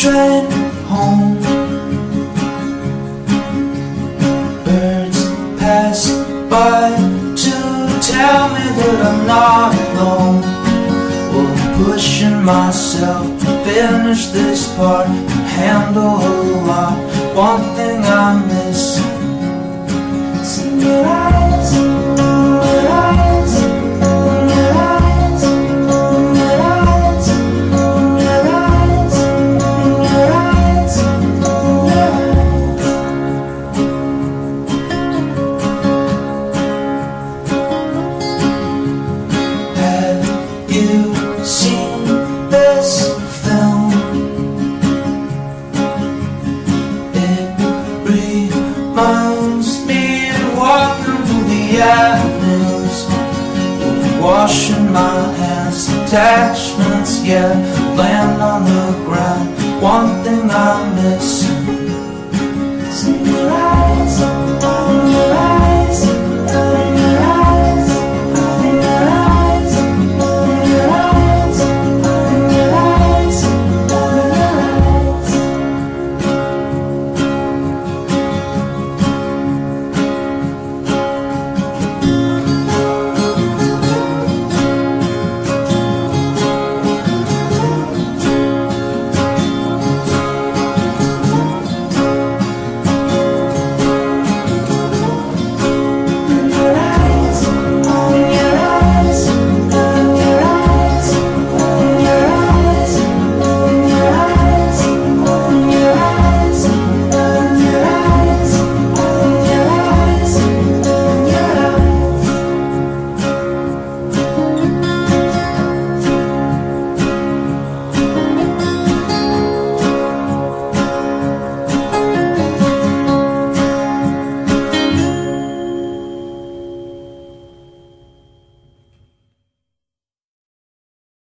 train home. Birds pass by to tell me that I'm not alone. Well, I'm pushing myself to finish this part and handle a lot. One thing I'm missing me of walking through the avenues Washing my hands, attachments, yeah Land on the ground, one thing I'm missing